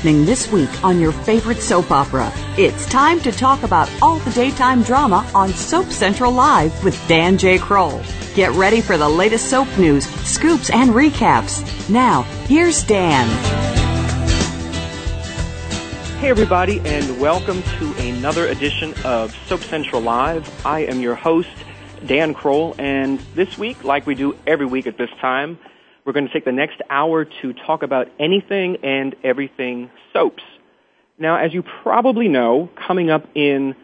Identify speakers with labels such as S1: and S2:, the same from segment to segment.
S1: happening this week on your favorite soap opera. It's time to talk about all the daytime drama on Soap Central Live with Dan J. Kroll. Get ready for the latest soap news, scoops, and recaps. Now, here's Dan.
S2: Hey, everybody, and welcome to another edition of Soap Central Live. I am your host, Dan Kroll, and this week, like we do every week at this time, we're going to take the next hour to talk about anything and everything soaps. Now, as you probably know, coming up in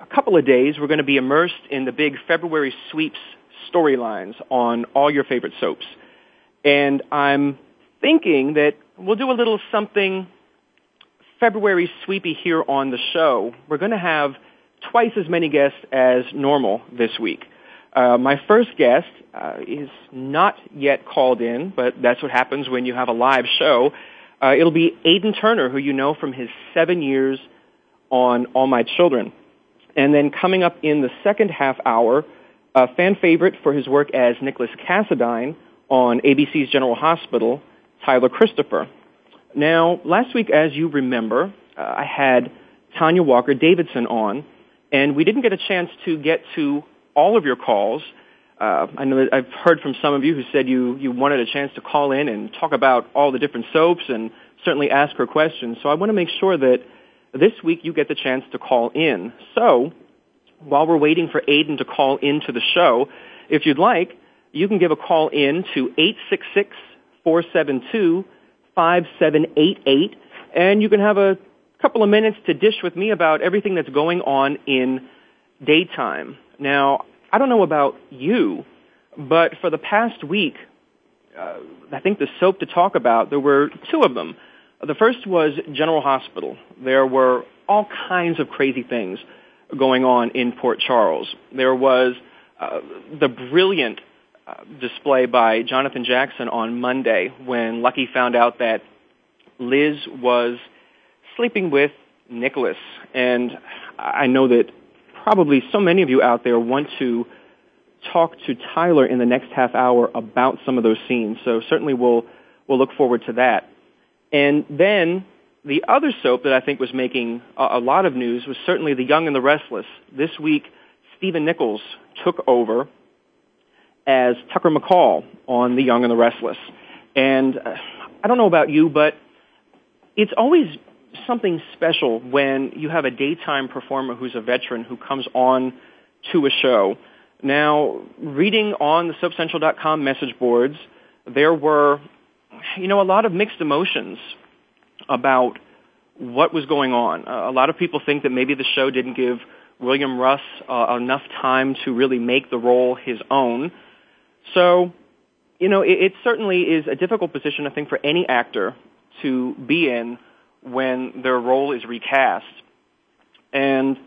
S2: a couple of days, we're going to be immersed in the big February sweeps storylines on all your favorite soaps. And I'm thinking that we'll do a little something February sweepy here on the show. We're going to have twice as many guests as normal this week. Uh, my first guest uh, is not yet called in, but that's what happens when you have a live show. Uh, it'll be Aiden Turner, who you know from his seven years on All My Children. And then coming up in the second half hour, a fan favorite for his work as Nikolas Cassadine on ABC's General Hospital, Tyler Christopher. Now, last week, as you remember, uh, I had Tanya Walker Davidson on, and we didn't get a chance to get to all of your calls. Uh, I know that I've heard from some of you who said you, you wanted a chance to call in and talk about all the different soaps and certainly ask her questions. So I want to make sure that this week you get the chance to call in. So while we're waiting for Aiden to call into the show, if you'd like, you can give a call in to 866-472-5788 and you can have a couple of minutes to dish with me about everything that's going on in daytime. Now, I don't know about you, but for the past week, uh, I think the soap to talk about, there were two of them. The first was General Hospital. There were all kinds of crazy things going on in Port Charles. There was uh, the brilliant uh, display by Jonathan Jackson on Monday when Lucky found out that Liz was sleeping with Nikolas. And I know that probably so many of you out there want to talk to Tyler in the next half hour about some of those scenes. So certainly we'll, we'll look forward to that. And then the other soap that I think was making a, lot of news was certainly The Young and the Restless. This week, Stephen Nichols took over as Tucker McCall on The Young and the Restless. And uh, I don't know about you, but it's always something special when you have a daytime performer who's a veteran who comes on to a show. Now, reading on the SoapCentral.com message boards, there were, you know, a lot of mixed emotions about what was going on. Uh, a lot of people think that maybe the show didn't give William Russ uh, enough time to really make the role his own. So, you know, it, it certainly is a difficult position, I think, for any actor to be in when their role is recast. And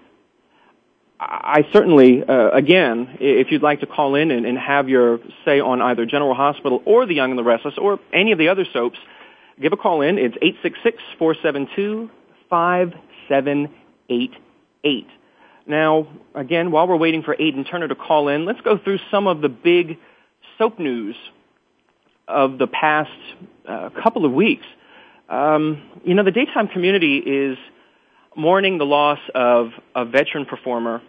S2: I certainly, uh, again, if you'd like to call in and, and, have your say on either General Hospital or The Young and the Restless or any of the other soaps, give a call in. It's 866-472-5788. Now, again, while we're waiting for Aiden Turner to call in, let's go through some of the big soap news of the past uh, couple of weeks. Um, you know, the daytime community is mourning the loss of a veteran performer,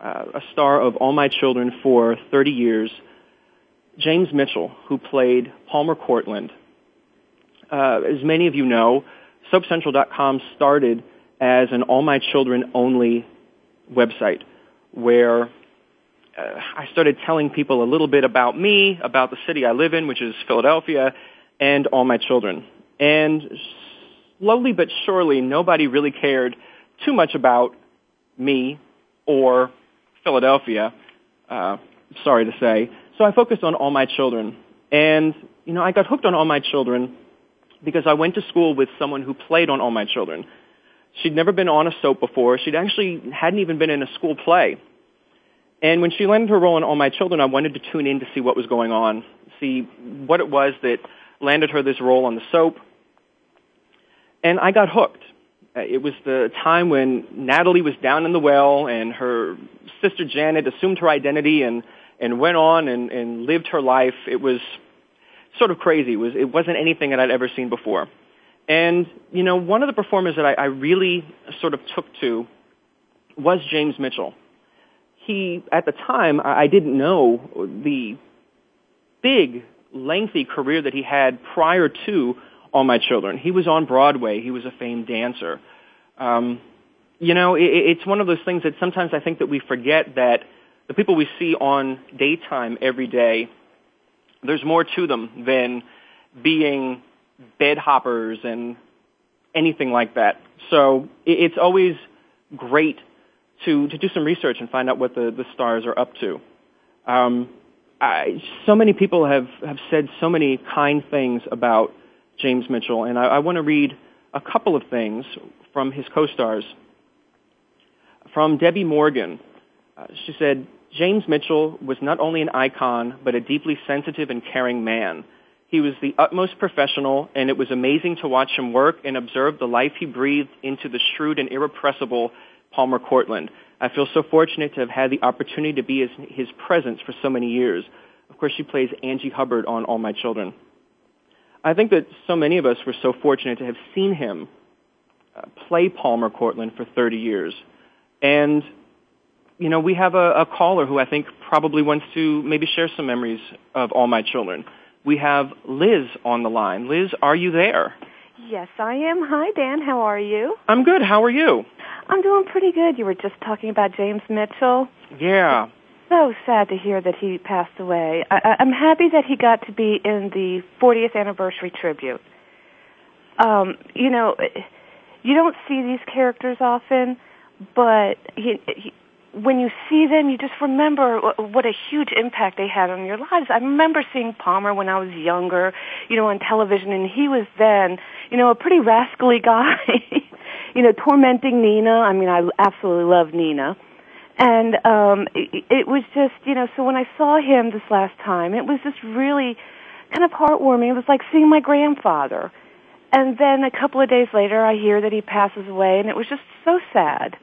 S2: uh, a star of All My Children for 30 years, James Mitchell, who played Palmer Cortlandt. Uh, as many of you know, SoapCentral.com started as an All My Children only website where uh, I started telling people a little bit about me, about the city I live in, which is Philadelphia, and All My Children. And slowly but surely, nobody really cared too much about me or Philadelphia, uh, sorry to say. So I focused on all my children. And, you know, I got hooked on all my children because I went to school with someone who played on all my children. She'd never been on a soap before. She'd actually hadn't even been in a school play. And when she landed her role in All My Children, I wanted to tune in to see what was going on, see what it was that landed her this role on the soap, and I got hooked. Uh, it was the time when Natalie was down in the well, and her sister Janet assumed her identity and and went on and, and lived her life. It was sort of crazy. It was it wasn't anything that I'd ever seen before. And you know, one of the performers that I, I really sort of took to was James Mitchell. He, at the time, I, I didn't know the big lengthy career that he had prior to All My Children. He was on Broadway. He was a famed dancer. Um, you know, it, it's one of those things that sometimes I think that we forget that the people we see on daytime every day, there's more to them than being bed hoppers and anything like that. So it, it's always great to, to do some research and find out what the, the stars are up to. Um, I, so many people have, have said so many kind things about James Mitchell, and I, I want to read a couple of things from his co-stars. From Debbie Morgan, uh, she said, James Mitchell was not only an icon, but a deeply sensitive and caring man. He was the utmost professional, and it was amazing to watch him work and observe the life he breathed into the shrewd and irrepressible Palmer Cortlandt. I feel so fortunate to have had the opportunity to be in his presence for so many years. Of course, she plays Angie Hubbard on All My Children. I think that so many of us were so fortunate to have seen him uh, play Palmer Cortlandt for 30 years. And, you know, we have a, a caller who I think probably wants to maybe share some memories of All My Children. We have Liz on the line. Liz, are you there?
S3: Yes, I am. Hi, Dan. How are you?
S2: I'm good. How are you?
S3: I'm doing pretty good. You were just talking about James Mitchell.
S2: Yeah.
S3: so sad to hear that he passed away. I, I'm happy that he got to be in the 40th anniversary tribute. Um, you know, you don't see these characters often, but he, he, when you see them, you just remember what a huge impact they had on your lives. I remember seeing Palmer when I was younger, you know, on television, and he was then, you know, a pretty rascally guy you know, tormenting Nina. I mean, I absolutely love Nina. And um it, it was just, you know, so when I saw him this last time, it was just really kind of heartwarming. It was like seeing my grandfather. And then a couple of days later, I hear that he passes away, and it was just so sad.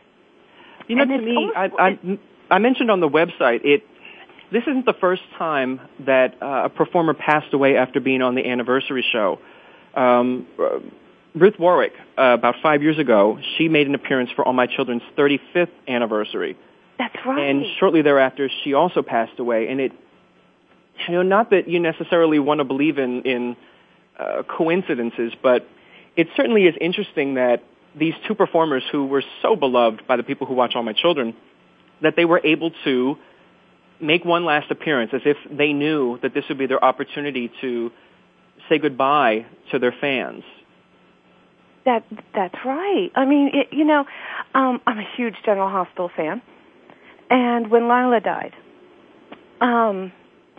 S2: You know, and to me, almost, I, I, I mentioned on the website it. This isn't the first time that uh, a performer passed away after being on the anniversary show. Um, Ruth Warrick, uh, about five years ago, she made an appearance for All My Children's 35th anniversary.
S3: That's right.
S2: And shortly thereafter, she also passed away. And it, you know, not that you necessarily want to believe in in uh, coincidences, but it certainly is interesting that these two performers who were so beloved by the people who watch All My Children, that they were able to make one last appearance as if they knew that this would be their opportunity to say goodbye to their fans
S3: that that's right. I mean, it, you know, um, I'm a huge General Hospital fan, and when Lila died, um,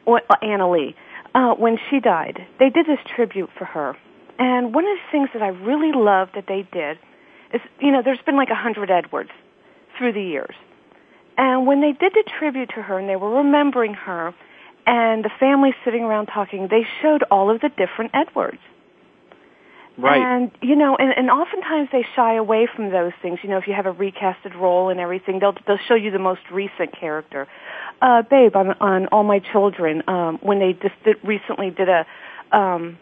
S3: well, uh, Anna Lee, uh, when she died, they did this tribute for her, and one of the things that I really loved that they did is, you know, there's been like a hundred Edwards through the years, and when they did the tribute to her and they were remembering her, and the family sitting around talking, they showed all of the different Edwards
S2: Right.
S3: And you know, and, and oftentimes they shy away from those things. You know, if you have a recasted role and everything, they'll they'll show you the most recent character. Uh, babe, on on all my children, um, when they just did, recently did a, um,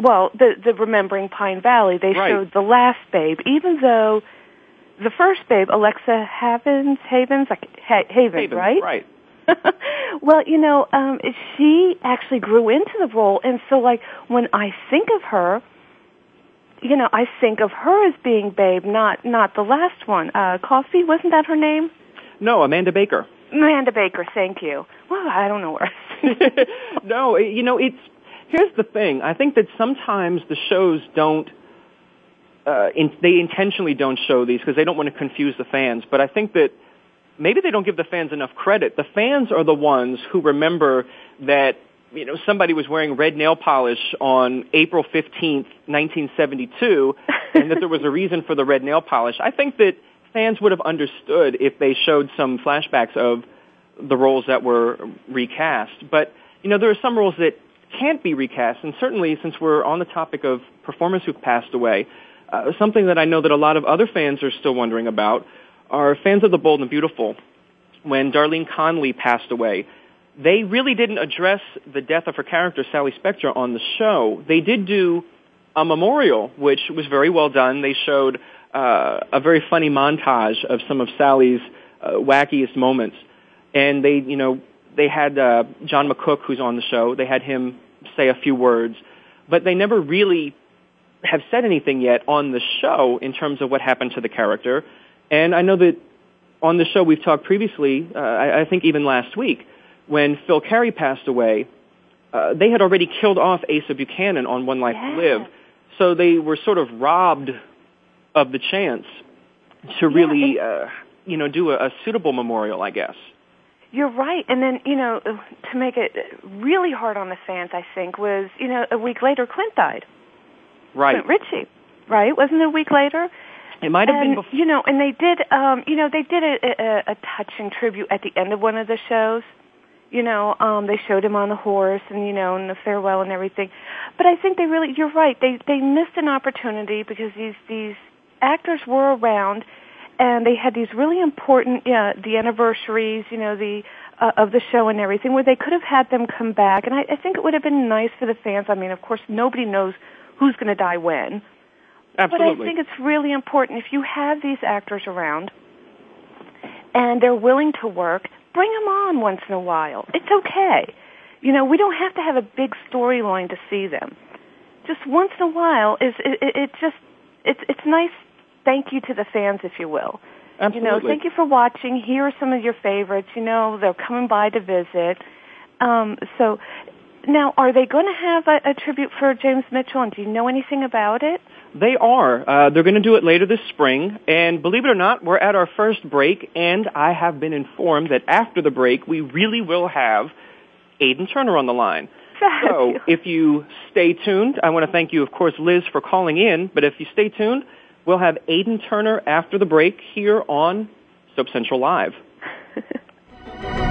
S3: well, the the remembering Pine Valley, they right. showed the last babe, even though the first babe, Alexa Havens, Havens, like ha-
S2: Havens, Havens, right?
S3: Right. well, you know, um, she actually grew into the role, and so like when I think of her you know, I think of her as being Babe, not not the last one. Uh, Coffee, wasn't that her name?
S2: No, Amanda Baker.
S3: Amanda Baker, thank you. Well, I don't know where.
S2: no, you know, it's here's the thing. I think that sometimes the shows don't. Uh, in, they intentionally don't show these because they don't want to confuse the fans. But I think that maybe they don't give the fans enough credit. The fans are the ones who remember that you know, somebody was wearing red nail polish on April 15th, 1972, and that there was a reason for the red nail polish. I think that fans would have understood if they showed some flashbacks of the roles that were recast. But, you know, there are some roles that can't be recast, and certainly since we're on the topic of performers who've passed away, uh, something that I know that a lot of other fans are still wondering about are fans of The Bold and Beautiful. When Darlene Conley passed away, they really didn't address the death of her character, Sally Spectre, on the show. They did do a memorial, which was very well done. They showed uh, a very funny montage of some of Sally's uh, wackiest moments, and they, you know, they had uh, John McCook, who's on the show. They had him say a few words, but they never really have said anything yet on the show in terms of what happened to the character. And I know that on the show we've talked previously. Uh, I, I think even last week when Phil Carey passed away, uh, they had already killed off Asa Buchanan on One Life
S3: yeah.
S2: to Live. So they were sort of robbed of the chance to really, yeah, uh, you know, do a, a suitable memorial, I guess.
S3: You're right. And then, you know, to make it really hard on the fans, I think, was, you know, a week later Clint died.
S2: Right. Clint
S3: Ritchie, right? Wasn't it a week later?
S2: It might have and, been before.
S3: You know, and they did, um, you know, they did a, a, a touching tribute at the end of one of the shows you know um they showed him on the horse and you know and the farewell and everything but i think they really you're right they they missed an opportunity because these these actors were around and they had these really important yeah the anniversaries you know the uh, of the show and everything where they could have had them come back and i i think it would have been nice for the fans i mean of course nobody knows who's going to die when Absolutely. but i think it's really important if you have these actors around and they're willing to work bring them on once in a while. It's okay. You know, we don't have to have a big storyline to see them. Just once in a while is it, it, it just it's it's nice. Thank you to the fans, if you will.
S2: Absolutely.
S3: You know, thank you for watching. Here are some of your favorites. You know, they're coming by to visit. Um, so now, are they going to have a, a tribute for James Mitchell? And do you know anything about it?
S2: They are. Uh, they're going to do it later this spring. And believe it or not, we're at our first break. And I have been informed that after the break, we really will have Aiden Turner on the line. So if you stay tuned, I want to thank you, of course, Liz, for calling in. But if you stay tuned, we'll have Aiden Turner after the break here on Soap Central Live.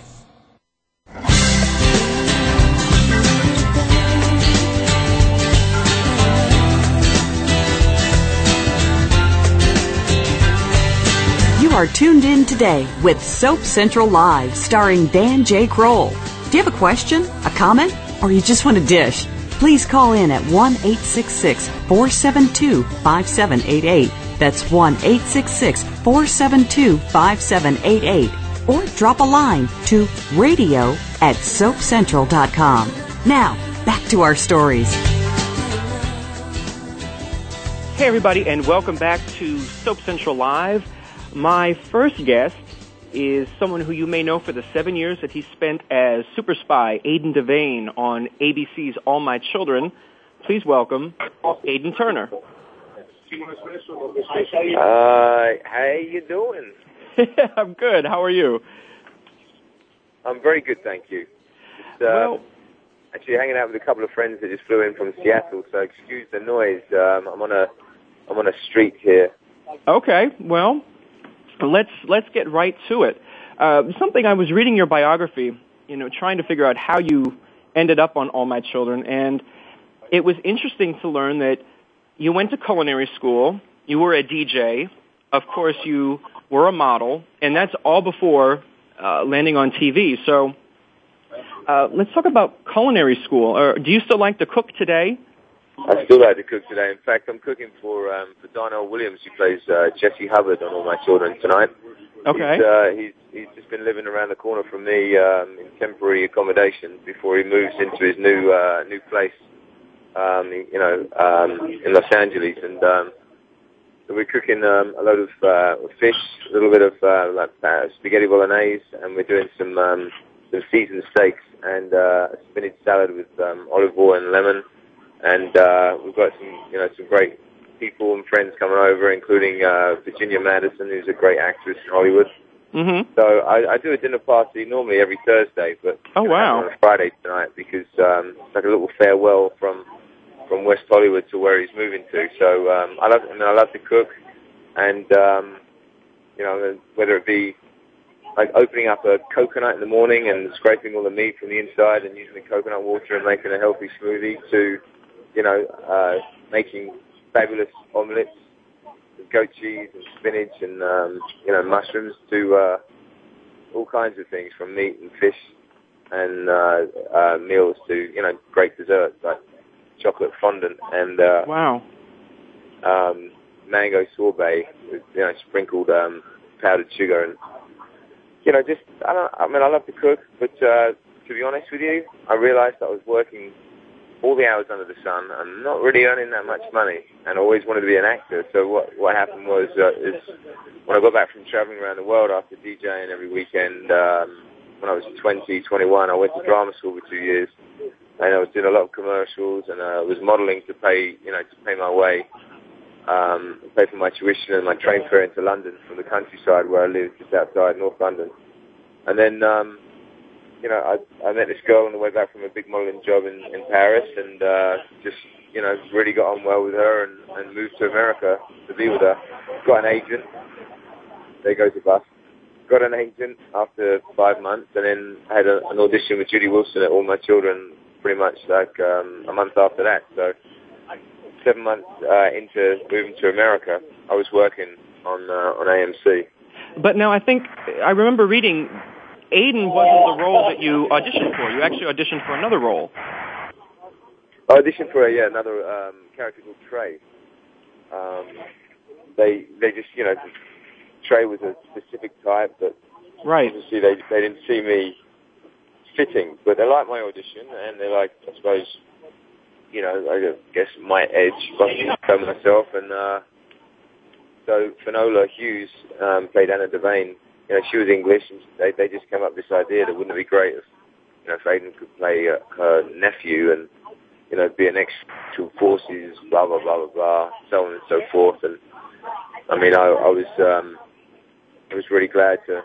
S1: You are tuned in today with Soap Central Live, starring Dan J. Kroll. Do you have a question, a comment, or you just want a dish? Please call in at 1 472 5788. That's 1 472 5788. Or drop a line to radio at soapcentral.com. Now, back to our stories.
S2: Hey, everybody, and welcome back to Soap Central Live. My first guest is someone who you may know for the seven years that he spent as super spy Aidan Devane on ABC's All My Children. Please welcome Aiden Turner. Uh,
S4: how you doing?
S2: I'm good. How are you?
S4: I'm very good, thank you. uh, well, actually, hanging out with a couple of friends that just flew in from Seattle, so excuse the noise. Um, I'm on a I'm on a street here.
S2: Okay. Well, Let's let's get right to it. Uh, something I was reading your biography, you know, trying to figure out how you ended up on All My Children, and it was interesting to learn that you went to culinary school, you were a DJ, of course you were a model, and that's all before uh, landing on TV. So uh, let's talk about culinary school. Or uh, do you still like to cook today?
S4: I still like to cook today. In fact, I'm cooking for um, for Darnell Williams, who plays uh, Jesse Hubbard on All My Children tonight.
S2: Okay.
S4: He's,
S2: uh,
S4: he's he's just been living around the corner from me um, in temporary accommodation before he moves into his new uh, new place. Um, you know, um, in Los Angeles, and um, so we're cooking um, a lot of uh, fish, a little bit of uh, like uh, spaghetti bolognese, and we're doing some um, some seasoned steaks and uh, a spinach salad with um, olive oil and lemon and uh, we've got some you know some great people and friends coming over, including uh, Virginia Madsen, who's a great actress in Hollywood.
S2: Mm-hmm.
S4: So I, I do a dinner party normally every Thursday, but
S2: oh wow,
S4: on a Friday tonight because um, it's like a little farewell from from West Hollywood to where he's moving to. So um, I love I, mean, I love to cook, and um, you know whether it be like opening up a coconut in the morning and scraping all the meat from the inside and using the coconut water and making a healthy smoothie to you know, uh, making fabulous omelets with goat cheese and spinach and, um, you know, mushrooms to uh, all kinds of things from meat and fish and uh, uh, meals to, you know, great desserts like chocolate fondant and... Uh,
S2: wow.
S4: Um, mango sorbet with, you know, sprinkled um, powdered sugar and, you know, just, I don't, I mean, I love to cook, but uh, to be honest with you, I realized I was working all the hours under the sun I'm not really earning that much money and always wanted to be an actor. So what, what happened was uh, is when I got back from traveling around the world after DJing every weekend, um, when I was 20, 21, I went to drama school for two years and I was doing a lot of commercials and I uh, was modeling to pay, you know, to pay my way, um, pay for my tuition and my train fare into London from the countryside where I lived just outside North London. And then, um, you know, I, I met this girl on the way back from a big modeling job in, in Paris and uh, just, you know, really got on well with her and, and moved to America to be with her. Got an agent. There goes the bus. Got an agent after five months and then had a, an audition with Judy Wilson at All My Children pretty much like um, a month after that. So seven months uh, into moving to America, I was working on uh, on AMC.
S2: But now I think I remember reading Aidan wasn't the role that you auditioned for. You actually auditioned for another role. I
S4: auditioned for a, yeah, another um, character called Trey. Um, they they just you know Trey was a specific type but
S2: right. Obviously
S4: they they didn't see me fitting, but they liked my audition and they like I suppose you know I guess my edge by myself and uh, so Finola Hughes um, played Anna Devane you know, she was English, and they they just came up with this idea that wouldn't it be great if you know if Aidan could play uh, her nephew and you know be an ex to forces, blah blah blah blah blah, so on and so forth. And I mean, I, I was um, I was really glad to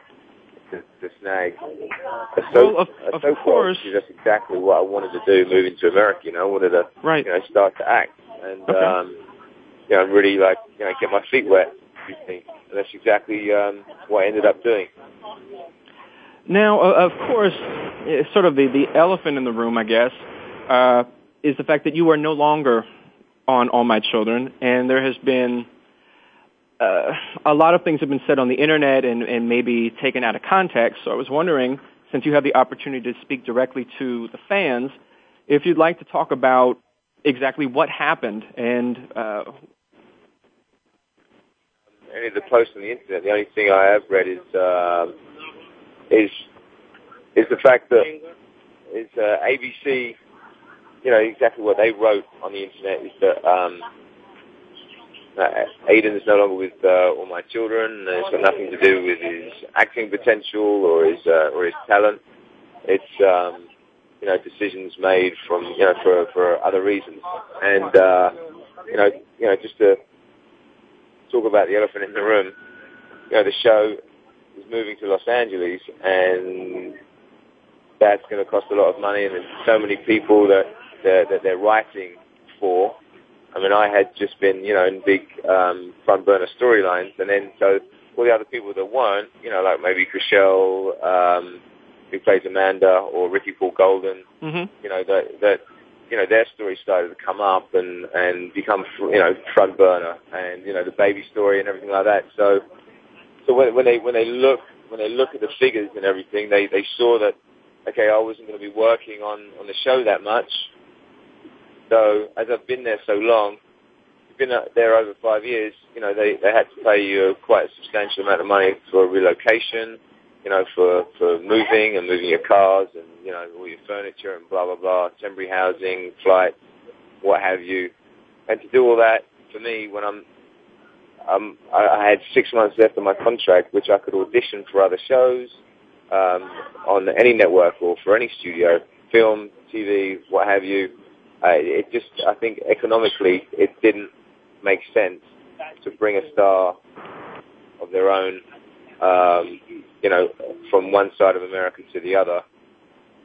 S4: to, to snag a so
S2: well, of, a soap of course. Opera,
S4: that's exactly what I wanted to do moving to America. You know, I wanted to
S2: right.
S4: you know start to act and okay. um, you know really like you know get my feet wet. You think and that's exactly um, what I ended up doing.
S2: Now, uh, of course, sort of the, the elephant in the room, I guess, uh, is the fact that you are no longer on All My Children, and there has been uh, a lot of things have been said on the internet and, and maybe taken out of context. So I was wondering, since you have the opportunity to speak directly to the fans, if you'd like to talk about exactly what happened and uh,
S4: any of the posts on the internet. The only thing I have read is uh, is is the fact that is uh, ABC. You know exactly what they wrote on the internet is that um, uh, Aidan is no longer with uh, all my children. and It's got nothing to do with his acting potential or his uh, or his talent. It's um, you know decisions made from you know for for other reasons, and uh, you know you know just to talk about the elephant in the room. You know, the show is moving to Los Angeles, and that's going to cost a lot of money, and there's so many people that they that they're writing for. I mean, I had just been, you know, in big um, front burner storylines, and then so all the other people that weren't, you know, like maybe Chrishell, um, who plays Amanda, or Ricky Paull Goldin, mm-hmm. you know, that that you know, their story started to come up and, and become, you know, front burner and, you know, the baby story and everything like that. So, so when, when they, when they look, when they look at the figures and everything, they, they saw that, okay, I wasn't going to be working on, on the show that much. So as I've been there so long, been there over five years, you know, they, they had to pay you quite a substantial amount of money for a relocation you know, for, for moving and moving your cars and, you know, all your furniture and blah, blah, blah, temporary housing, flights, what have you. And to do all that, for me, when I'm, um, I, had six months left of my contract, which I could audition for other shows um, on any network or for any studio, film, TV, what have you. Uh, it just, I think economically, it didn't make sense to bring a star of their own um, you know, from one side of America to the other,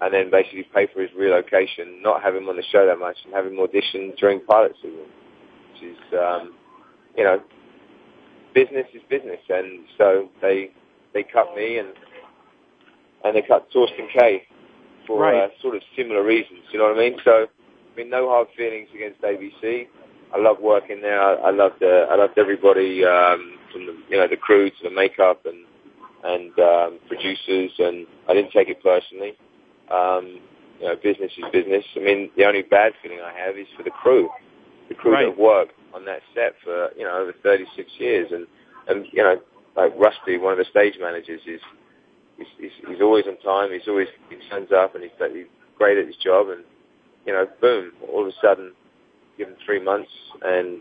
S4: and then basically pay for his relocation, not have him on the show that much, and have him audition during pilot season, which is, um, you know, business is business, and so they they cut me and and they cut Thorsten Kaye for uh, right. uh, sort of similar reasons. You know what I mean? So, I mean, no hard feelings against ABC. I love working there. I, I loved uh, I loved everybody. Um, and the, you know the crew to the makeup and and um, producers, and I didn't take it personally. Um, you know, business is business. I mean, the only bad feeling I have is for the crew, the crew
S2: right.
S4: that worked on that set for you know over 36 years, and and you know, like Rusty, one of the stage managers, is he's, he's, he's always on time. He's always he turns up, and he's, he's great at his job, and you know, boom, all of a sudden, given three months, and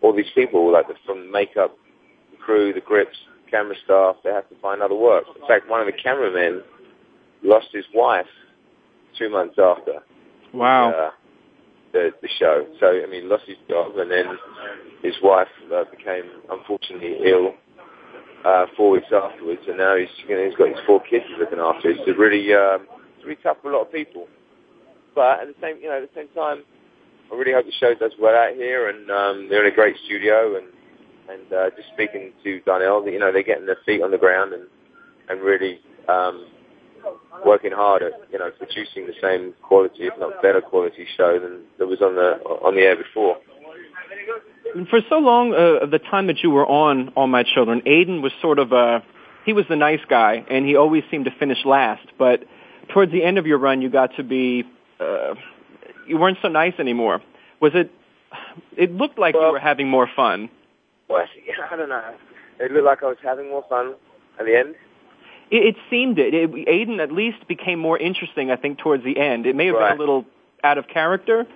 S4: all these people, like the, from makeup crew, the grips, camera staff, they have to find other work. In fact, one of the cameramen lost his wife two months after.
S2: Wow. Uh,
S4: the, the show. So, I mean, lost his job and then his wife uh, became unfortunately ill uh, four weeks afterwards and now he's, you know, he's got his four kids he's looking after. It's really, um, it's really tough for a lot of people. But at the same, you know, at the same time, I really hope the show does well out here and um, they're in a great studio and and uh, just speaking to Darnell, you know, they're getting their feet on the ground and and really um, working hard at you know producing the same quality, if not better quality show than that was on the on the air before.
S2: For so long, uh, the time that you were on All My Children, Aidan was sort of a uh, he was the nice guy, and he always seemed to finish last. But towards the end of your run, you got to be uh, you weren't so nice anymore. Was it? It looked like well, you were having more fun.
S4: Well, I don't know. It looked like I was having more fun at the end.
S2: It, it seemed it. it. Aidan at least became more interesting, I think, towards the end. It may have
S4: right.
S2: been a little out of character,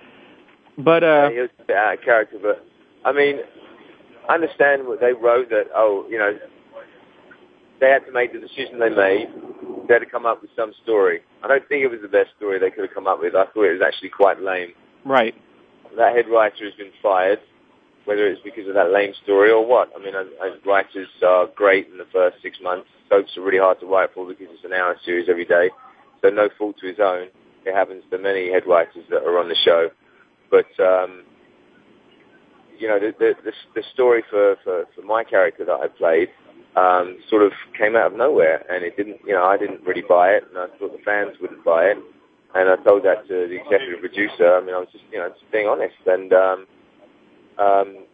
S2: but... Uh,
S4: yeah, he was a bit out of character, but, I mean, I understand what they wrote that, oh, you know, they had to make the decision they made. They had to come up with some story. I don't think it was the best story they could have come up with. I thought it was actually quite lame.
S2: Right.
S4: That head writer has been fired whether it's because of that lame story or what. I mean, I, I, writers are great in the first six months. Soaps are really hard to write for because it's an hour series every day. So no fault to his own. It happens to many head writers that are on the show. But, um, you know, the, the, the, the story for, for, for my character that I played um, sort of came out of nowhere. And it didn't, you know, I didn't really buy it. And I thought the fans wouldn't buy it. And I told that to the executive producer. I mean, I was just, you know, just being honest. And, um, um,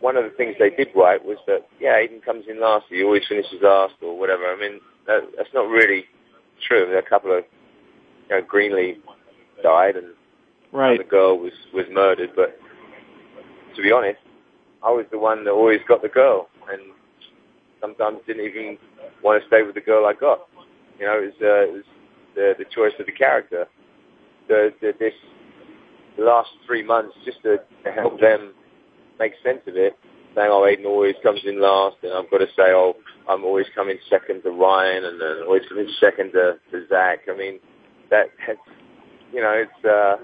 S4: one of the things they did right was that, yeah, Aidan comes in last, he always finishes last or whatever. I mean, that, that's not really true. a couple of, you know, Greenlee died and
S2: right. the
S4: girl was, was murdered, but to be honest, I was the one that always got the girl and sometimes didn't even want to stay with the girl I got. You know, it was, uh, it was the, the choice of the character. The, the, this last three months, just to help them make sense of it, saying, oh, Aidan always comes in last, and I've got to say, oh, I'm always coming second to Ryan, and uh, always coming second to, to Zach. I mean, that that's, you know, it's uh,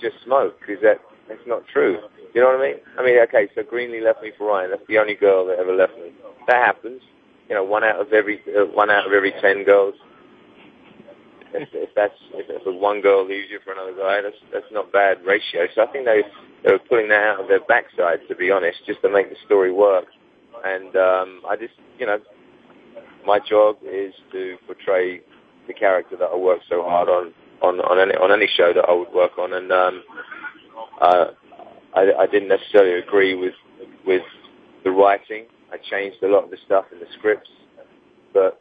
S4: just smoke because that that's not true. You know what I mean? I mean, okay, so Greenlee left me for Ryan. That's the only girl that ever left me. That happens. You know, one out of every uh, one out of every ten girls. If, if that's if, if one girl leaves you for another guy, that's that's not bad ratio. So I think they they were pulling that out of their backside, to be honest, just to make the story work. And um, I just, you know, my job is to portray the character that I worked so hard on on on any on any show that I would work on, and um, uh, I, I didn't necessarily agree with with the writing. I changed a lot of the stuff in the scripts, but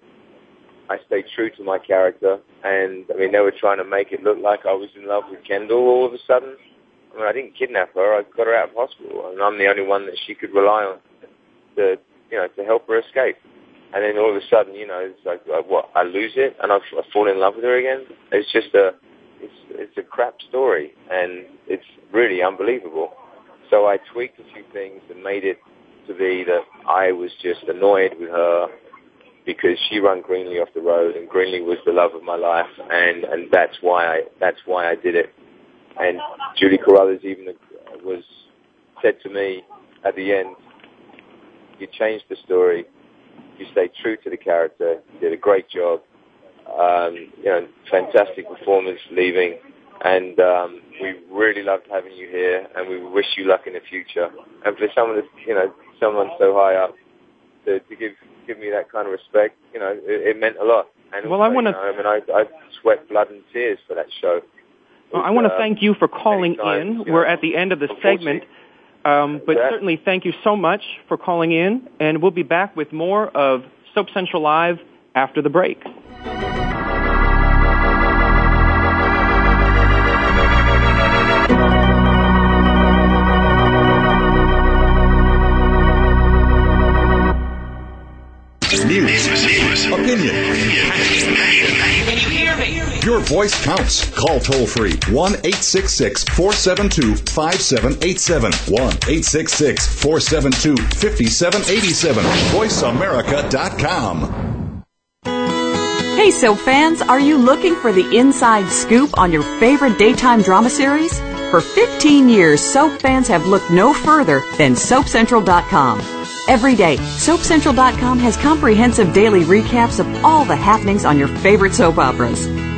S4: I stayed true to my character. And I mean, they were trying to make it look like I was in love with Kendall all of a sudden I didn't kidnap her. I got her out of hospital, and I'm the only one that she could rely on to, you know, to help her escape. And then all of a sudden, you know, it's like, like what? I lose it, and I, I fall in love with her again. It's just a, it's it's a crap story, and it's really unbelievable. So I tweaked a few things and made it to be that I was just annoyed with her because she ran Greenlee off the road, and Greenlee was the love of my life, and and that's why I that's why I did it. And Julie Carruthers even was said to me at the end, "You changed the story. You stayed true to the character. You did a great job. Um, you know, fantastic performance leaving." and um, we really loved having you here, and we wish you luck in the future. And for someone, you know, someone so high up to, to give give me that kind of respect, you know, it, it meant a lot. And
S2: well, I want to. I mean,
S4: I, I sweat blood and tears for that show,
S2: well, I want to uh, thank you for calling in. Yeah. We're at the end of the segment.
S4: Um,
S2: but
S4: yeah.
S2: certainly thank you so much for calling in, and we'll be back with more of Soap Central Live after the break.
S1: News, opinion, your voice counts. Call toll free 1 866 472 5787. 1 866 472 5787. VoiceAmerica.com. Hey, so fans, are you looking for the inside scoop on your favorite daytime drama series? For 15 years, soap fans have looked no further than SoapCentral.com. Every day, SoapCentral.com has comprehensive daily recaps of all the happenings on your favorite soap operas.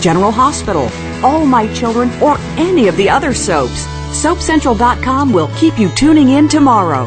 S1: General Hospital, All My Children, or any of the other soaps. SoapCentral.com will keep you tuning in tomorrow.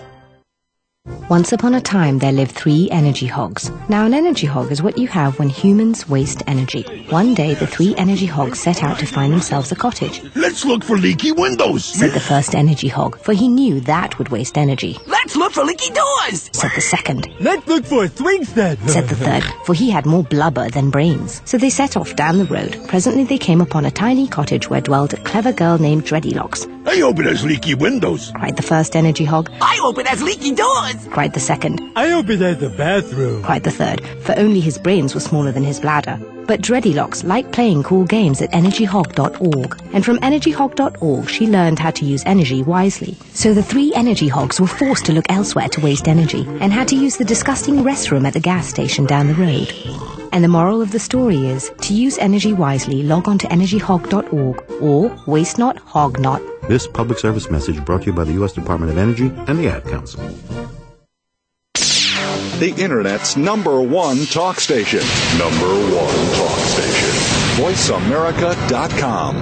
S5: Once upon a time, there lived three energy hogs. Now, an energy hog is what you have when humans waste energy. One day, the three energy hogs set out to find themselves a cottage.
S6: Let's look for leaky windows,
S5: said the first energy hog, for he knew that would waste energy.
S7: Let's look for leaky doors,
S5: said the second.
S8: Let's look for a swing
S5: set, said the third, for he had more blubber than brains. So they set off down the road. Presently, they came upon a tiny cottage where dwelled a clever girl named Dreadylocks.
S9: I hope it has leaky windows,
S5: cried the first energy hog.
S10: I hope it has leaky doors
S5: cried the second.
S11: I opened has the bathroom,
S5: cried the third, for only his brains were smaller than his bladder. But Dreadylocks liked playing cool games at energyhog.org, and from energyhog.org she learned how to use energy wisely. So the three energy hogs were forced to look elsewhere to waste energy, and had to use the disgusting restroom at the gas station down the road. And the moral of the story is to use energy wisely, log on to energyhog.org or waste not, hog not.
S12: This public service message brought to you by the U.S. Department of Energy and the Ad Council
S13: the Internet's number one talk station.
S14: Number one talk station.
S13: VoiceAmerica.com.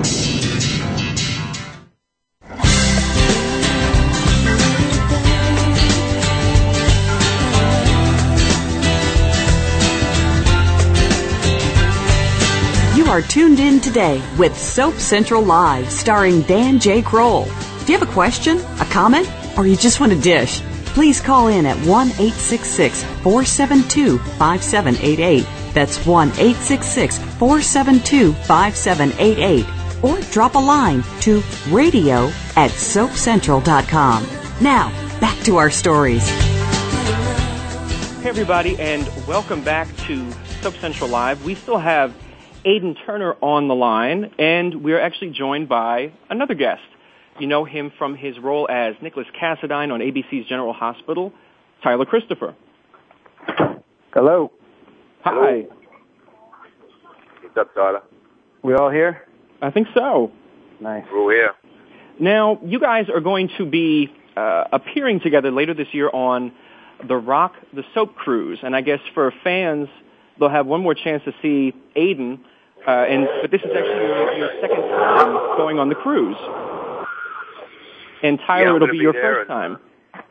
S1: You are tuned in today with Soap Central Live, starring Dan J. Kroll. Do you have a question, a comment, or you just want a dish? please call in at 1 866 472 5788. That's 1 866 472 5788. Or drop a line to radio at soapcentral.com. Now, back to our stories.
S2: Hey, everybody, and welcome back to Soap Central Live. We still have Aiden Turner on the line, and we're actually joined by another guest. You know him from his role as Nikolas Cassadine on ABC's General Hospital. Tyler Christopher.
S15: Hello.
S2: Hi. Hello.
S4: What's up, Tyler?
S15: We all here?
S2: I think so.
S15: Nice.
S4: We're here.
S2: Now, you guys are going to be uh, appearing together later this year on The Rock the Soap Cruise. And I guess for fans, they'll have one more chance to see Aiden. Uh, and, but this is actually your, your second time going on the cruise. And Tyler, yeah, it'll be, be your first time. I'm uh,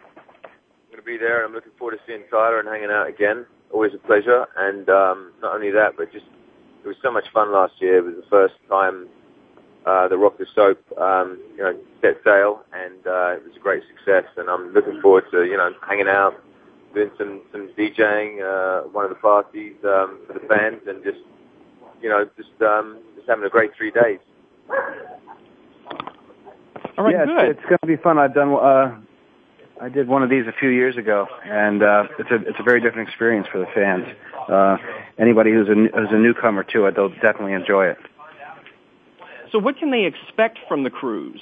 S4: going to be there, and I'm looking forward to seeing Tyler and hanging out again. Always a pleasure. And um, not only that, but just it was so much fun last year. It was the first time uh, the Rock the Soap, um, you know, set sail, and uh, it was a great success. And I'm looking forward to you know hanging out, doing some some DJing, uh, one of the parties um, for the fans, and just you know just um, just having a great three days.
S2: All right,
S15: yeah,
S2: good.
S15: It's, it's going to be fun. I've done. Uh, I did one of these a few years ago, and uh, it's a it's a very different experience for the fans. Uh, anybody who's a who's a newcomer to it, they'll definitely enjoy it.
S2: So, what can they expect from the cruise?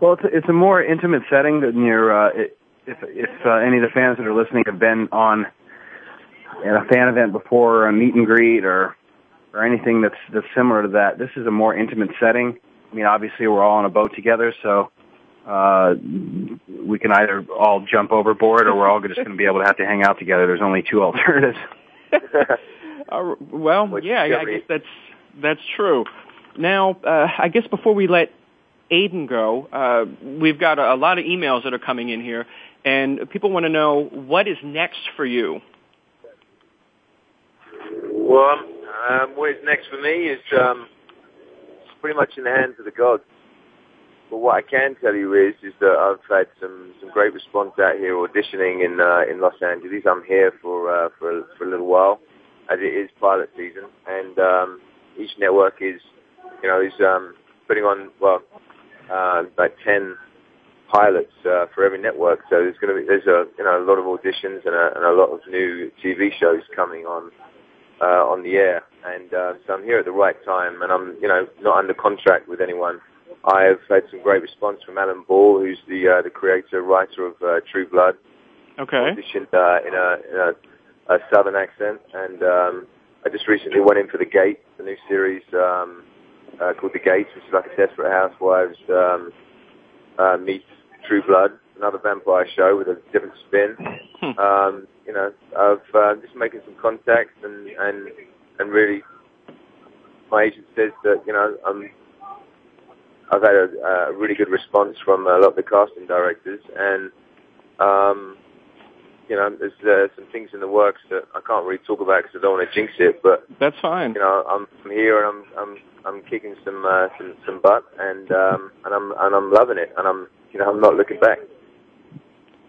S15: Well, it's a, it's a more intimate setting than your. Uh, if if uh, any of the fans that are listening have been on at a fan event before, or a meet and greet, or or anything that's that's similar to that, this is a more intimate setting. I mean, obviously we're all on a boat together, so uh, we can either all jump overboard or we're all just going to be able to have to hang out together. There's only two alternatives.
S2: uh, well, Which yeah, I, I guess that's that's true. Now, uh, I guess before we let Aiden go, uh, we've got a, a lot of emails that are coming in here, and people want to know what is next for you.
S4: Well, um, what's next for me is um, pretty much in the hands of the gods. But what I can tell you is, is that I've had some, some great response out here auditioning in uh, in Los Angeles. I'm here for uh, for for a little while, as it is pilot season, and um, each network is, you know, is um, putting on well, uh, like ten pilots uh, for every network. So there's going to be there's a you know a lot of auditions and a, and a lot of new TV shows coming on uh, on the air and uh, so I'm here at the right time, and I'm you know not under contract with anyone. I've had some great response from Alan Ball, who's the uh, the creator writer of uh, True Blood.
S2: Okay.
S4: Auditioned uh, in, a, in a, a southern accent, and um, I just recently went in for the Gate, the new series um, uh, called The Gates, which is like a Desperate Housewives um, uh, meets True Blood, another vampire show with a different spin. Hmm. um, you know, I've uh, just making some contacts and and and really, my agent says that you know I'm. I've had a, a really good response from a lot of the casting directors, and um, you know, there's uh, some things in the works that I can't really talk about because I don't want to jinx it. But
S2: that's fine.
S4: You know, I'm, I'm here and I'm I'm I'm kicking some uh, some some butt and um and I'm and I'm loving it and I'm you know I'm not looking back.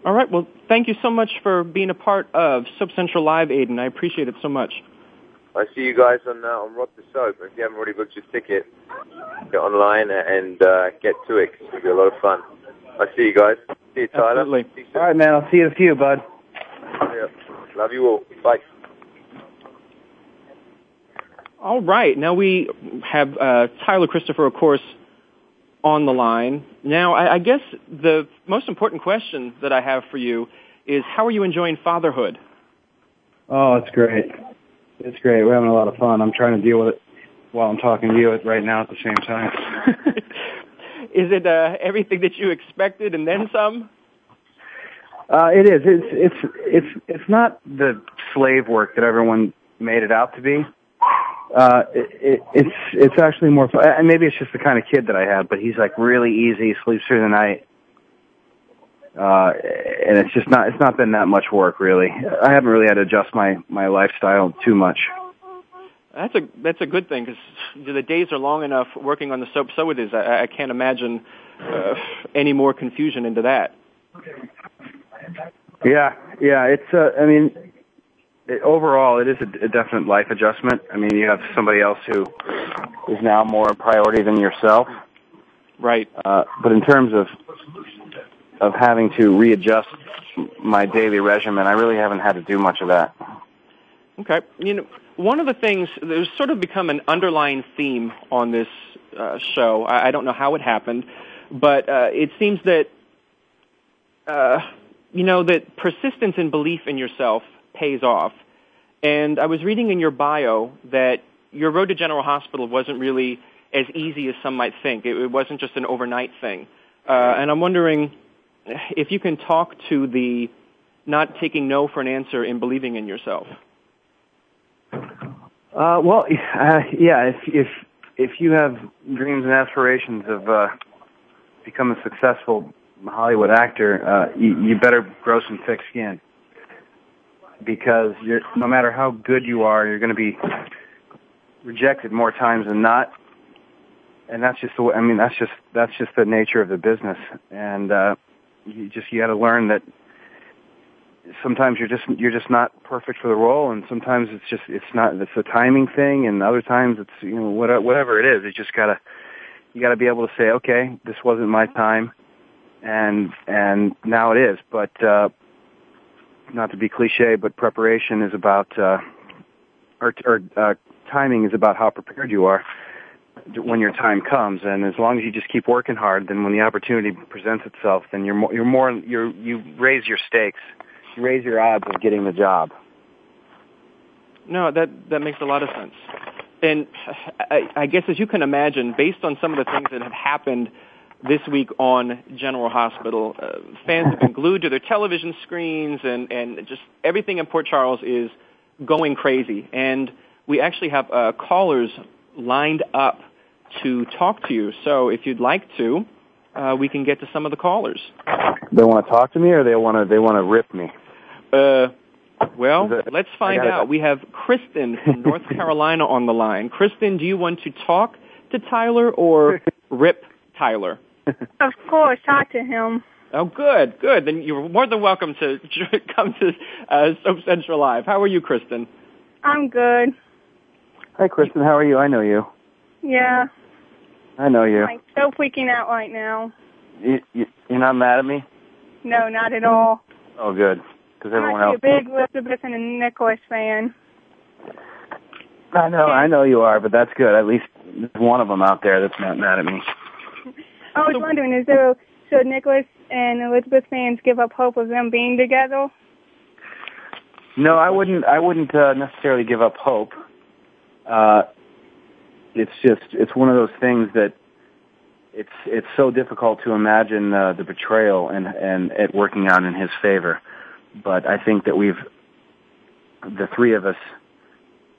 S2: All right. Well, thank you so much for being a part of Soap Central Live, Aiden. I appreciate it so much.
S4: I see you guys on uh, on Rock the Soap. If you haven't already booked your ticket, get online and uh, get to it. It's gonna be a lot of fun. I see you guys. See you,
S2: Tyler. Absolutely.
S15: You all right, man. I'll see you in a few,
S4: bud. Yeah. Love you all. Bye.
S2: All right. Now we have uh, Tyler Christopher, of course, on the line. Now, I, I guess the most important question that I have for you is, how are you enjoying fatherhood?
S15: Oh, it's great. It's great. We're having a lot of fun. I'm trying to deal with it while I'm talking to you right now at the same time.
S2: is it uh, everything that you expected and then some?
S15: Uh, it is. It's it's it's it's not the slave work that everyone made it out to be. Uh, it, it, it's it's actually more fun, and maybe it's just the kind of kid that I have. But he's like really easy, sleeps through the night, uh, and it's just not it's not been that much work really. I haven't really had to adjust my my lifestyle too much.
S2: That's a that's a good thing because the days are long enough working on the soap. So it is. I, I can't imagine uh, any more confusion into that.
S15: Yeah, yeah. It's. Uh, I mean, it, overall, it is a, a definite life adjustment. I mean, you have somebody else who is now more a priority than yourself.
S2: Right.
S15: Uh, but in terms of of having to readjust my daily regimen. I really haven't had to do much of that.
S2: Okay. You know, one of the things there's sort of become an underlying theme on this uh, show. I, I, don't know how it happened, but uh, it seems that uh, you know that persistence and belief in yourself pays off. And I was reading in your bio that your road to General Hospital wasn't really as easy as some might think. It, it wasn't just an overnight thing. Uh, and I'm wondering, if you can talk to the not taking no for an answer and believing in yourself.
S15: Uh, well, uh, yeah. If if if you have dreams and aspirations of uh, become a successful Hollywood actor, uh, you, you better grow some thick skin because you're no matter how good you are, you're going to be rejected more times than not. And that's just the way, I mean, that's just, that's just the nature of the business. And, uh, you just you got to learn that sometimes you're just you're just not perfect for the role, and sometimes it's just it's not it's a timing thing, and other times it's you know whatever, whatever it is. It's just gotta you got to be able to say, okay, this wasn't my time, and and now it is. But uh, not to be cliche, but preparation is about uh, or, or uh, timing is about how prepared you are when your time comes. And as long as you just keep working hard, then when the opportunity presents itself, then you're more, you're more, you you raise your stakes, you raise your odds of getting the job.
S2: No, that that makes a lot of sense. And I, I guess as you can imagine, based on some of the things that have happened this week on General Hospital, uh, fans have been glued to their television screens, and and just everything in Port Charles is going crazy. And we actually have uh, callers lined up to talk to you. So if you'd like to, uh, we can get to some of the callers.
S15: They want to talk to me, or they want to they want to rip me.
S2: Uh, well, let's find out. Talk. We have Kristen from North Carolina on the line. Kristen, do you want to talk to Tyler or rip Tyler?
S16: Of course, talk to him.
S2: Oh, good, good. Then you're more than welcome to come to uh, Soap Central Live. How are you, Kristen?
S16: I'm good.
S15: Hi, Kristen. How are you? I know you.
S16: Yeah.
S15: I know you. I'm
S16: so freaking out right now. You, you,
S15: you're not mad at me?
S16: No, not at all.
S15: Oh, good. Because everyone else. I'm a big Elizabeth
S16: and Nikolas fan. I
S15: know, I know you are, but that's good. At least there's one of them out there that's not mad at me.
S16: I was wondering, is there should Nikolas and Elizabeth fans give up hope of them being together?
S15: No, I wouldn't. I wouldn't uh, necessarily give up hope. Uh, it's just it's one of those things that it's it's so difficult to imagine uh, the betrayal and and it working out in his favor. But I think that we've the three of us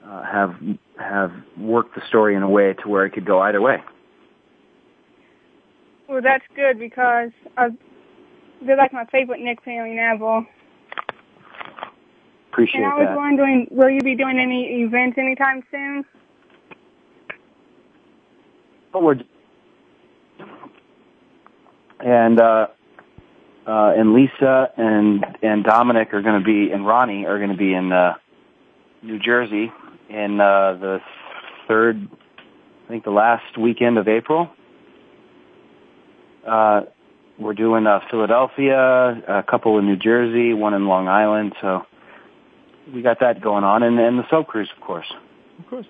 S15: uh, have have worked the story in a way to where it could go either way.
S16: Well, that's good because I, they're like my favorite Nick Palin novel.
S15: Appreciate that. And
S16: I was that. wondering, will you be doing any events anytime soon?
S15: and uh, uh, and Lisa and and Dominic are going to be and Ronnie are going to be in uh, New Jersey in uh, the third, I think the last weekend of April. Uh, we're doing uh, Philadelphia, a couple in New Jersey, one in Long Island, so we got that going on, and, and the soap cruise, of course.
S2: Of course.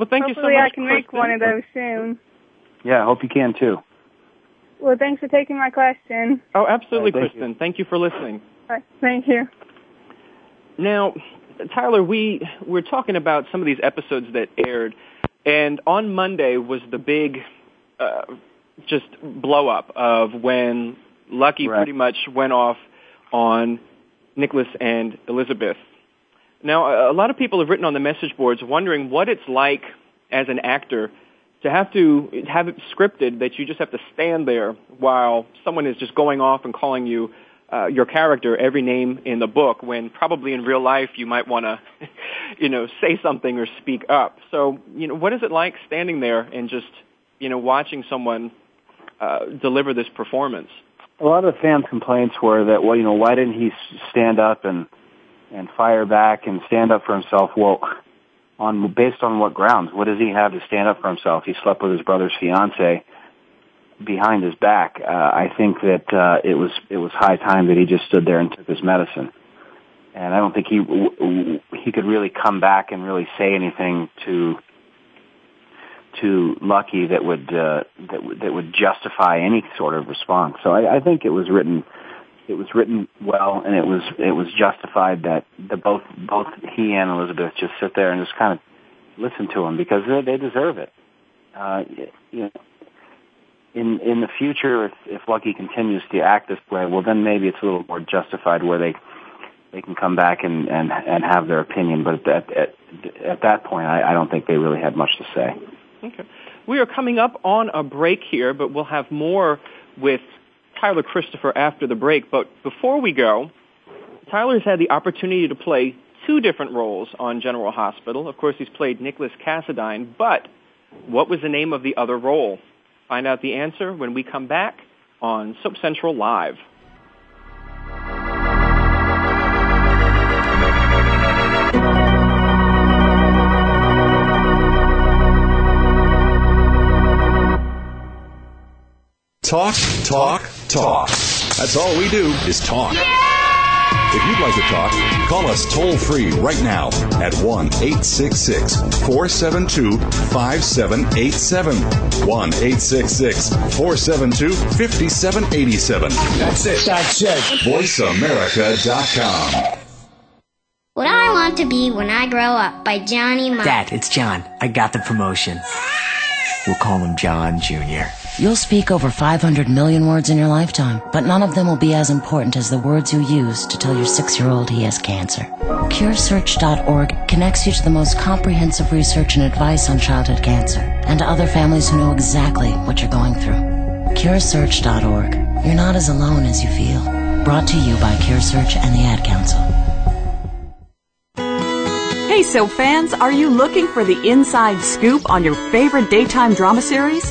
S2: Well, thank
S16: Hopefully
S2: you so much.
S16: I can make one of those soon.
S15: Yeah, I hope you can too.
S16: Well, thanks for taking my question.
S2: Oh, absolutely, right, thank Kristen. You. Thank you for listening.
S16: Right, thank you.
S2: Now, Tyler, we we're talking about some of these episodes that aired, and on Monday was the big, uh, just blow up of when Lucky
S15: right. pretty
S2: much went off on Nikolas and Elizabeth now, a lot of people have written on the message boards wondering what it's like as an actor to have to have it scripted that you just have to stand there while someone is just going off and calling you uh, your character every name in the book when probably in real life you might want to you know say something or speak up so you know what is it like standing there and just you know watching someone uh, deliver this performance
S15: a lot of the fans complaints were that well you know why didn't he stand up and and fire back and stand up for himself. Well, on based on what grounds? What does he have to stand up for himself? He slept with his brother's fiance behind his back. Uh, I think that uh, it was it was high time that he just stood there and took his medicine. And I don't think he he could really come back and really say anything to to Lucky that would uh, that w- that would justify any sort of response. So I, I think it was written it was written well, and it was it was justified that the both both he and Elizabeth just sit there and just kind of listen to him because they, they deserve it. Uh, you know, in in the future, if if Lucky continues to act this way, well, then maybe it's a little more justified where they they can come back and and and have their opinion. But at at at that point, I, I don't think they really had much to say.
S2: Okay, we are coming up on a break here, but we'll have more with Tyler Christopher after the break, but before we go, Tyler's had the opportunity to play two different roles on General Hospital. Of course, he's played Nikolas Cassadine, but what was the name of the other role? Find out the answer when we come back on Soap Central Live. Talk, talk, talk. That's all we do is talk. Yeah!
S17: If you'd like to talk, call us toll free right now at 1 866 472 5787. 1 866 472 5787. That's it. That's it. VoiceAmerica.com. What I Want to Be When I Grow Up by Johnny Marr.
S18: Dad, it's John. I got the promotion. We'll call him John Jr.
S19: You'll speak over 500 million words in your lifetime, but none of them will be as important as the words you use to tell your six year old he has cancer. CureSearch.org connects you to the most comprehensive research and advice on childhood cancer and to other families who know exactly what you're going through. CureSearch.org. You're not as alone as you feel. Brought to you by CureSearch and the Ad Council.
S1: Hey, so fans, are you looking for the inside scoop on your favorite daytime drama series?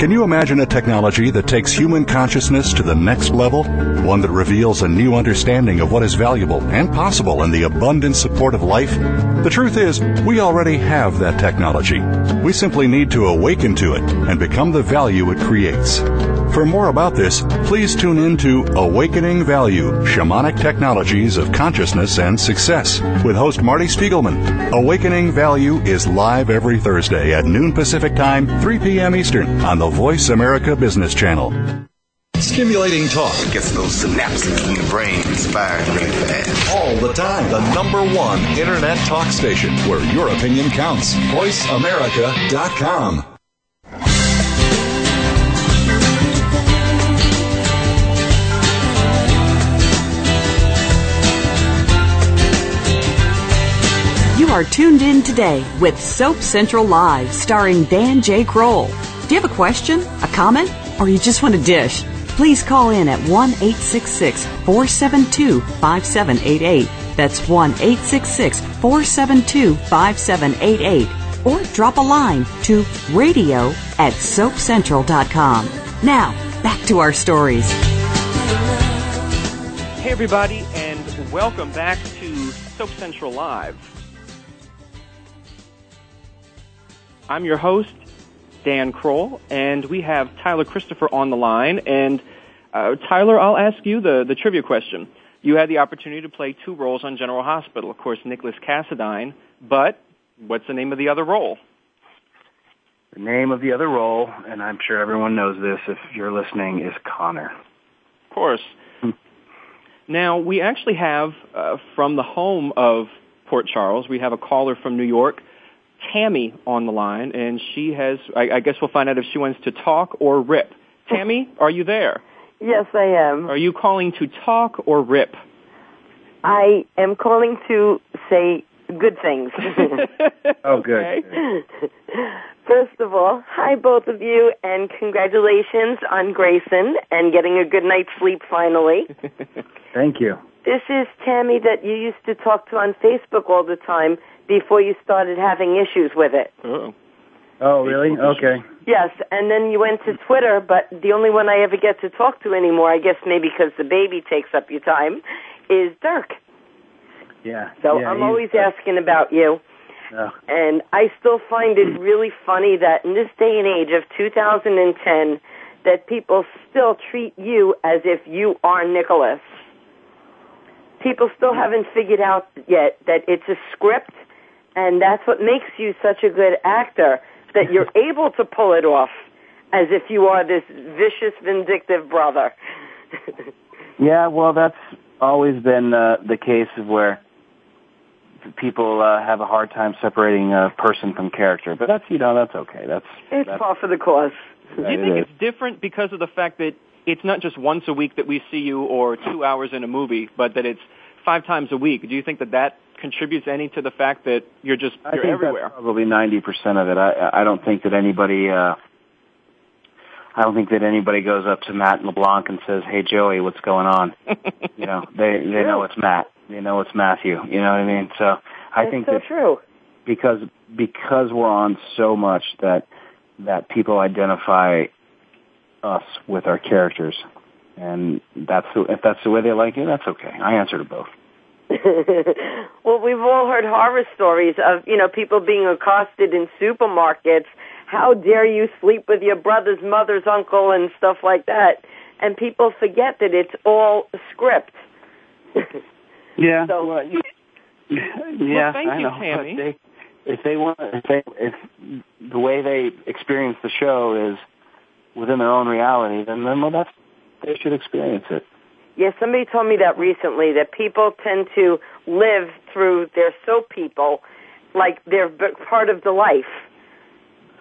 S20: Can you imagine a technology that takes human consciousness to the next level? One that reveals a new understanding of what is valuable and possible in the abundant support of life? The truth is, we already have that technology. We simply need to awaken to it and become the value it creates. For more about this, please tune in to Awakening Value Shamanic Technologies of Consciousness and Success with host Marty Spiegelman. Awakening Value is live every Thursday at noon Pacific Time, 3 p.m. Eastern on the Voice America Business Channel.
S21: Stimulating talk gets those synapses in the brain inspired really fast.
S22: All the time. The number one internet talk station where your opinion counts. VoiceAmerica.com.
S1: You are tuned in today with Soap Central Live starring Dan J. Kroll. Do you have a question, a comment, or you just want a dish? Please call in at 1 866 472 5788. That's 1 866 472 5788. Or drop a line to radio at soapcentral.com. Now, back to our stories.
S2: Hey, everybody, and welcome back to Soap Central Live. I'm your host, Dan Kroll, and we have Tyler Christopher on the line. And uh, Tyler, I'll ask you the, the trivia question. You had the opportunity to play two roles on General Hospital, of course, Nikolas Cassadine, but what's the name of the other role?
S23: The name of the other role, and I'm sure everyone knows this if you're listening, is Connor.
S2: Of course. now, we actually have uh, from the home of Port Charles, we have a caller from New York Tammy on the line, and she has, I, I guess we'll find out if she wants to talk or rip. Tammy, are you there?
S24: Yes, I am.
S2: Are you calling to talk or rip?
S24: I am calling to say good things.
S23: oh, good. Okay.
S24: First of all, hi, both of you, and congratulations on Grayson and getting a good night's sleep finally.
S23: Thank you.
S24: This is Tammy that you used to talk to on Facebook all the time, before you started having issues with it. Oh.
S23: Oh, really? Okay.
S24: Yes, and then you went to Twitter, but the only one I ever get to talk to anymore, I guess maybe because the baby takes up your time, is Dirk.
S23: Yeah.
S24: So yeah, I'm always uh, asking about you. Uh, and I still find it really funny that in this day and age of 2010, that people still treat you as if you are Nikolas. People still mm. haven't figured out yet that it's a script and that's what makes you such a good actor, that you're able to pull it off as if you are this vicious, vindictive brother.
S23: yeah, well, that's always been uh, the case of where people uh, have a hard time separating a person from character. But that's, you know, that's okay. That's
S24: It's that's, of the cause.
S2: Do you think it's different because of the fact that it's not just once a week that we see you or two hours in a movie, but that it's five times a week? Do you think that that contributes any to the fact that you're just you're I think everywhere?
S23: That's probably ninety percent of it. I I don't think that anybody. uh I don't think that anybody goes up to Matt LeBlanc and says, "Hey Joey, what's going on?" you know, they they know it's Matt. They know it's Matthew. You know what I mean? So I think
S24: so
S23: that
S24: true.
S23: because because we're on so much that that people identify us with our characters, and that's the, if that's the way they like it, that's okay. I answer to both.
S24: well, we've all heard horror stories of, you know, people being accosted in supermarkets. How dare you sleep with your brother's mother's uncle and stuff like that. And people forget that it's all script.
S2: yeah. So, well, yeah, well, thank I you, know. Tammy. They, if they
S23: want, if, they, if the way they experience the show is within their own reality, then then well, that's they should experience it.
S24: Yeah, somebody told me that recently that people tend to live through their soap people like they're part of the life.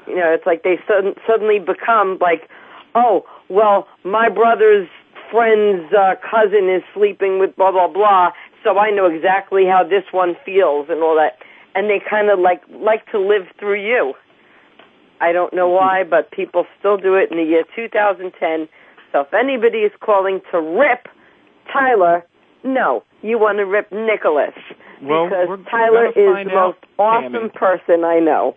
S24: You know, it's like they suddenly become like, oh, well, my brother's friend's uh, cousin is sleeping with blah blah blah, so I know exactly how this one feels and all that. And they kind of like like to live through you. I don't know why, but people still do it in the year 2010. So if anybody is calling to rip Tyler, no, you want to rip Nikolas
S2: well, because
S24: Tyler is the most awesome
S2: Tammy.
S24: person I know.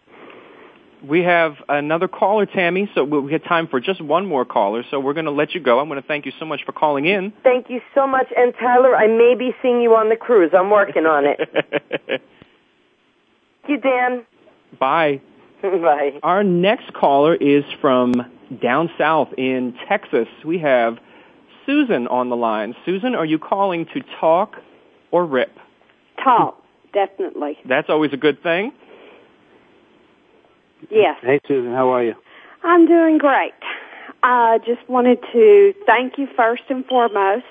S2: We have another caller, Tammy, so we have time for just one more caller, so we're going to let you go. I'm going to thank you so much for calling in.
S24: Thank you so much. And Tyler, I may be seeing you on the cruise. I'm working on it. thank you, Dan.
S2: Bye.
S24: Bye.
S2: Our next caller is from down south in Texas. We have Susan on the line. Susan, are you calling to talk or rip?
S25: Talk, definitely.
S2: That's always a good thing.
S25: Yes.
S15: Hey, Susan, how are you?
S25: I'm doing great. I just wanted to thank you first and foremost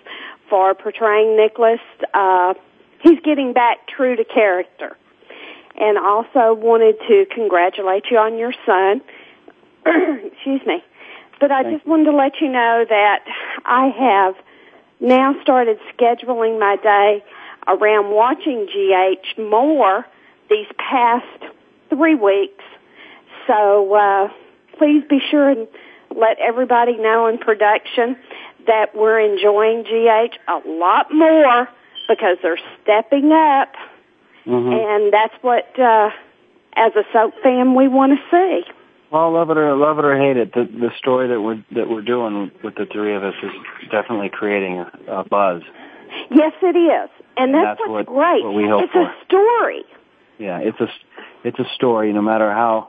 S25: for portraying Nicholas. Uh, he's getting back true to character. And also wanted to congratulate you on your son. Excuse me. But I just wanted to let you know that I have now started scheduling my day around watching GH more these past three weeks. So uh, please be sure and let everybody know in production that we're enjoying GH a lot more because they're stepping up, mm-hmm. and that's what, uh, as a soap fan, we want to see.
S15: Well, love it or love it or hate it, the, the story that we're that we're doing with the three of us is definitely creating a, a buzz.
S25: Yes, it is,
S15: and
S25: that's, and that's
S15: what's
S25: what,
S15: great. What we hope
S25: it's
S15: for.
S25: a story.
S15: Yeah, it's a it's a story. No matter how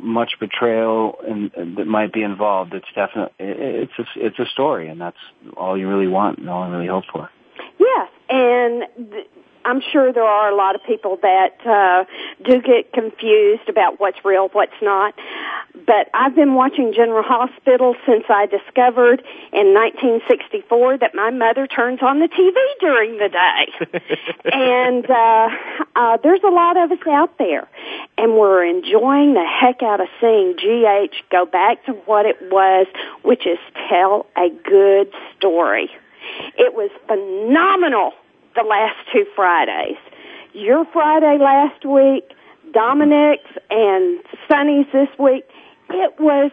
S15: much betrayal and, and that might be involved, it's definitely it, it's a, it's a story, and that's all you really want and all I really hope for.
S25: Yes, and th- I'm sure there are a lot of people that uh, do get confused about what's real, what's not. But I've been watching General Hospital since I discovered in 1964 that my mother turns on the TV during the day. and uh, uh, there's a lot of us out there, and we're enjoying the heck out of seeing GH go back to what it was, which is tell a good story. It was phenomenal the last two Fridays. Your Friday last week, Dominic's and Sonny's this week, it was,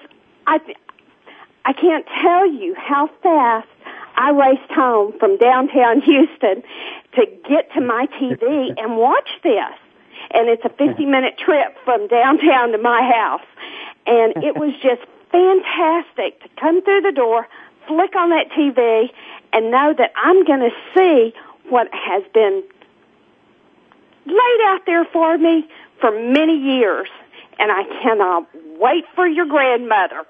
S25: I, I can't tell you how fast I raced home from downtown Houston to get to my TV and watch this. And it's a 50 minute trip from downtown to my house. And it was just fantastic to come through the door, flick on that TV, and know that I'm going to see what has been laid out there for me for many years, and I cannot wait for your grandmother.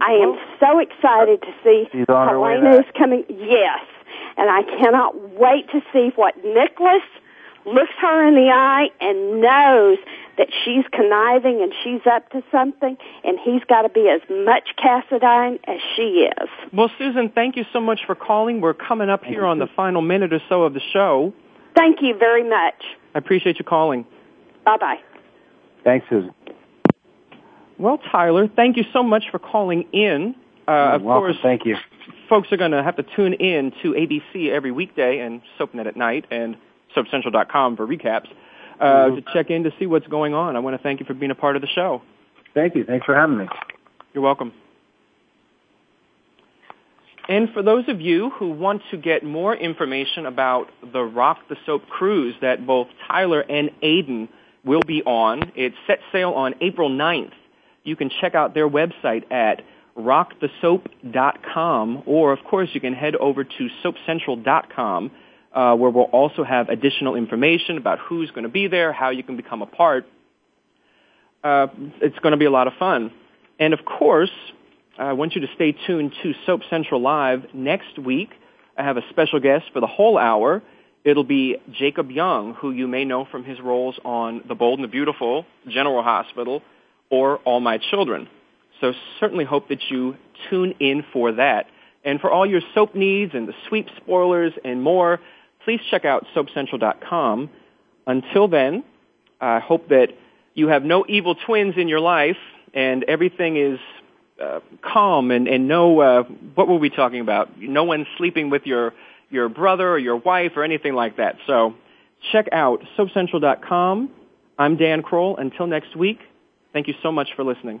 S25: I am so excited to see
S15: Helena
S25: is coming. Yes, and I cannot wait to see what Nikolas looks her in the eye and knows that she's conniving and she's up to something, and he's got to be as much Cassadine as she is.
S2: Well, Susan, thank you so much for calling. We're coming up here on the final minute or so of the show.
S25: Thank you very much.
S2: I appreciate you calling.
S25: Bye bye.
S15: Thanks, Susan.
S2: Well, Tyler, thank you so much for calling in.
S15: Uh, of welcome. course, thank you.
S2: Folks are
S15: going
S2: to have to tune in to ABC every weekday and SoapNet at night and SoapCentral.com for recaps. Uh, mm-hmm. to check in to see what's going on. I want to thank you for being a part of the show.
S15: Thank you. Thanks for having me.
S2: You're welcome. And for those of you who want to get more information about the Rock the Soap cruise that both Tyler and Aiden will be on, it sets sail on April 9th. You can check out their website at rockthesoap.com or of course you can head over to soapcentral.com uh, where we'll also have additional information about who's going to be there, how you can become a part. Uh, it's going to be a lot of fun. And of course, I want you to stay tuned to Soap Central Live next week. I have a special guest for the whole hour. It'll be Jacob Young, who you may know from his roles on The Bold and the Beautiful, General Hospital, or All My Children. So certainly hope that you tune in for that. And for all your soap needs and the sweep spoilers and more, please check out SoapCentral.com. Until then, I hope that you have no evil twins in your life and everything is uh, calm and, and no, uh, what were we talking about? No one's sleeping with your, your brother or your wife or anything like that. So check out SoapCentral.com. I'm Dan Kroll. Until next week, thank you so much for listening.